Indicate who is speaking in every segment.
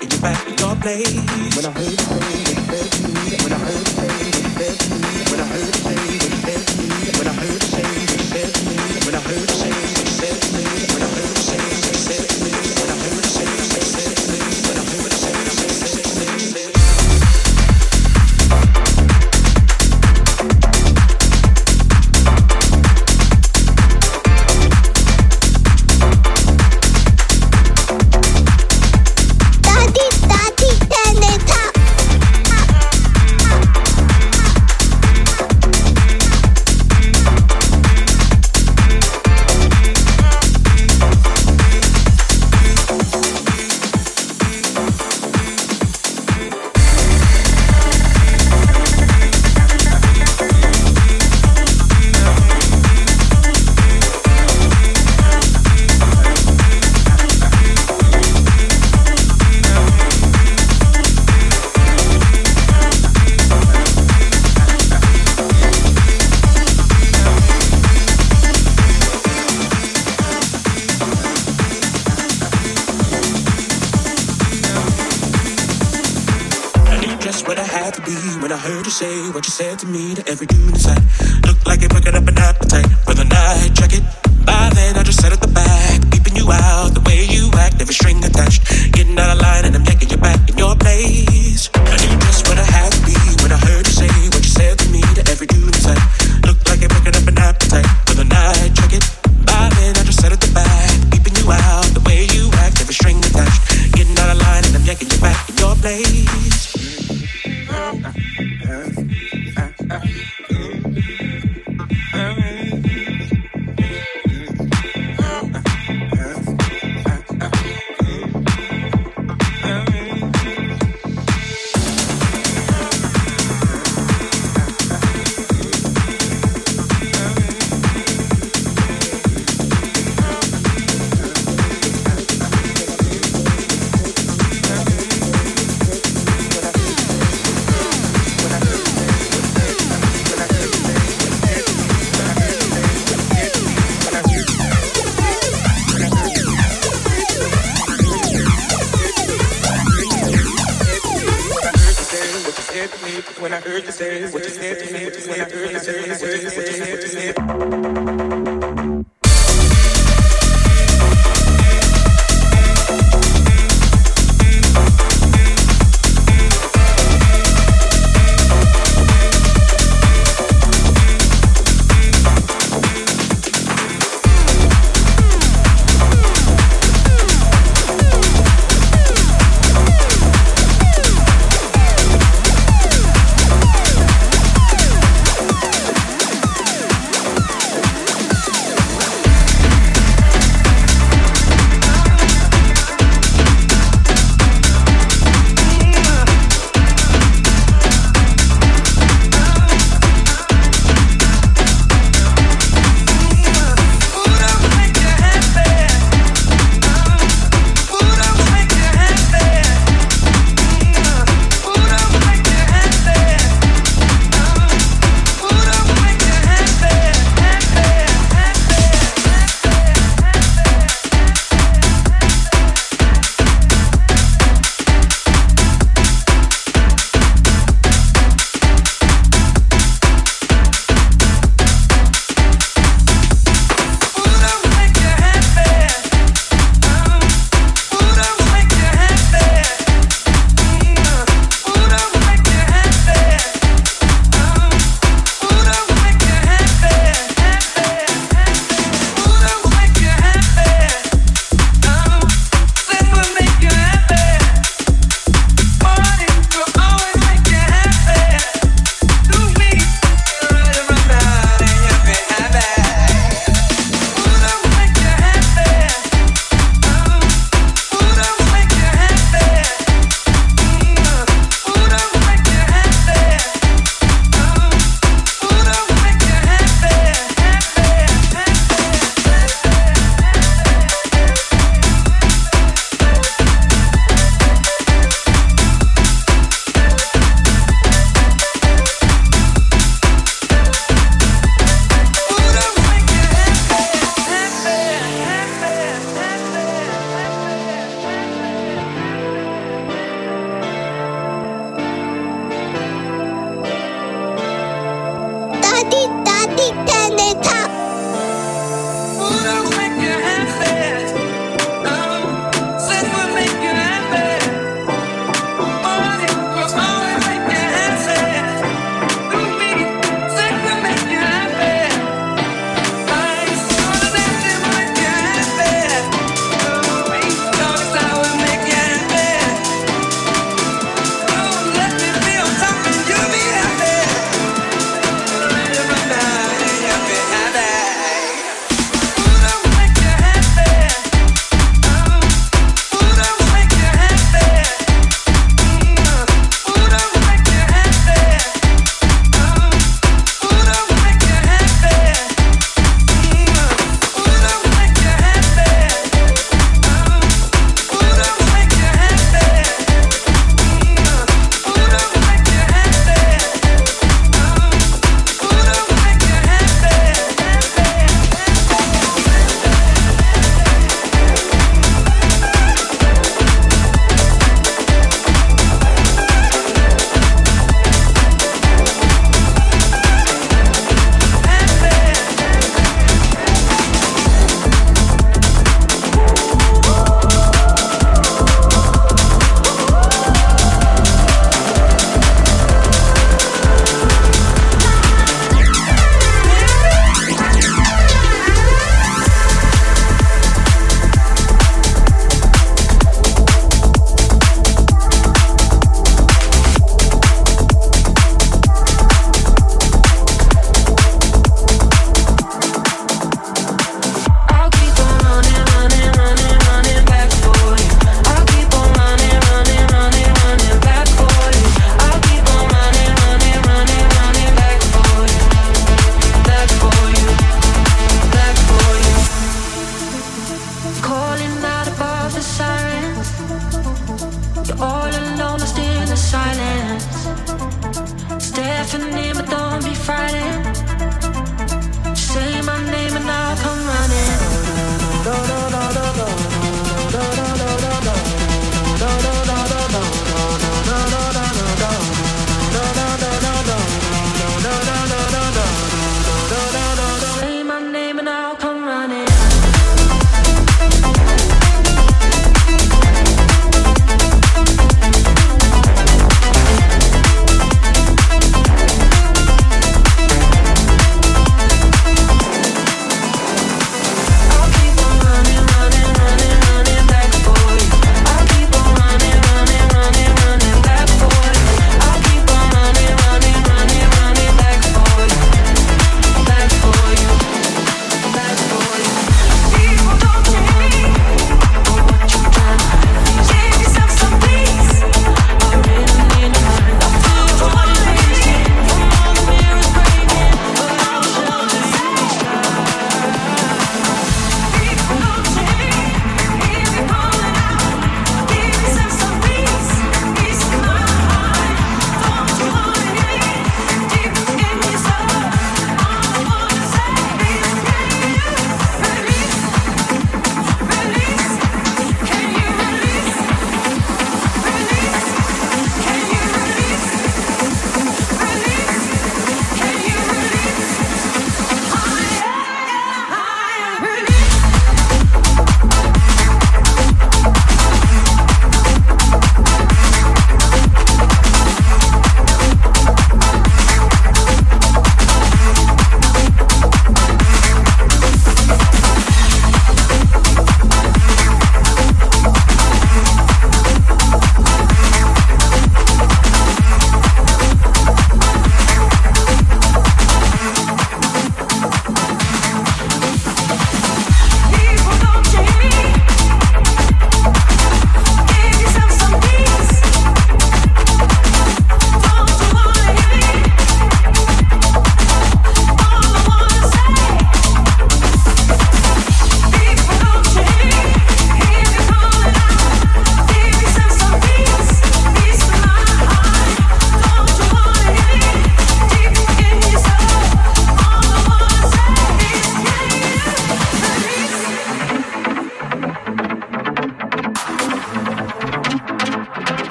Speaker 1: taking you back to your place. When I heard said to me to every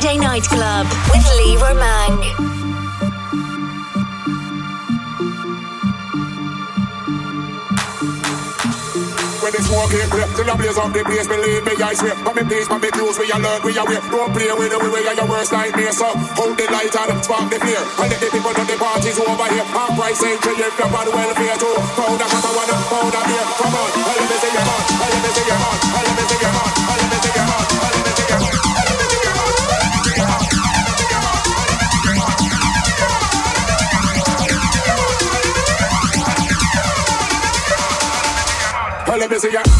Speaker 2: Friday Night Club with Lee Romang.
Speaker 3: when they smoke it clear Till I blaze up the place, believe me, I swear But me peace, but me clues, we alert, we aware Don't play with the way you're your worst nightmare. So hold the light and spark the fear. And if the people done the parties over here. Half price entry, if you're bad welfare too. Pound a shot, I wanna pound a beer. Come on, I let me see your heart, I let me see your heart I let me see your heart busy. Yeah.